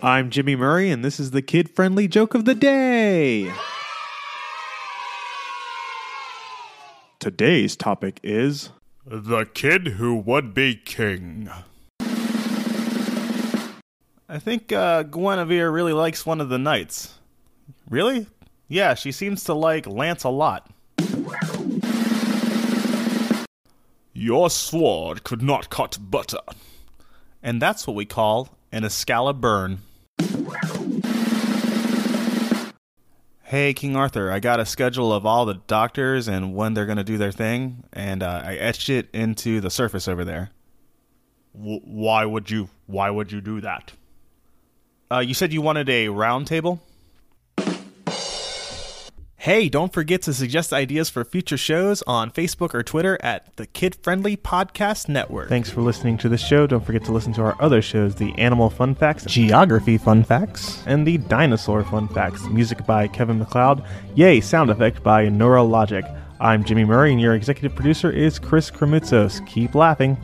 I'm Jimmy Murray, and this is the kid friendly joke of the day. Today's topic is The kid who would be king. I think uh, Guinevere really likes one of the knights. Really? Yeah, she seems to like Lance a lot. Your sword could not cut butter. And that's what we call an Escala burn. Hey, King Arthur, I got a schedule of all the doctors and when they're going to do their thing, and uh, I etched it into the surface over there. W- why would you? Why would you do that? Uh, you said you wanted a round table? Hey, don't forget to suggest ideas for future shows on Facebook or Twitter at the Kid Friendly Podcast Network. Thanks for listening to the show. Don't forget to listen to our other shows the Animal Fun Facts, Geography Fun Facts, and the Dinosaur Fun Facts. Music by Kevin MacLeod. Yay, sound effect by Neurologic. I'm Jimmy Murray, and your executive producer is Chris Kremitzos. Keep laughing.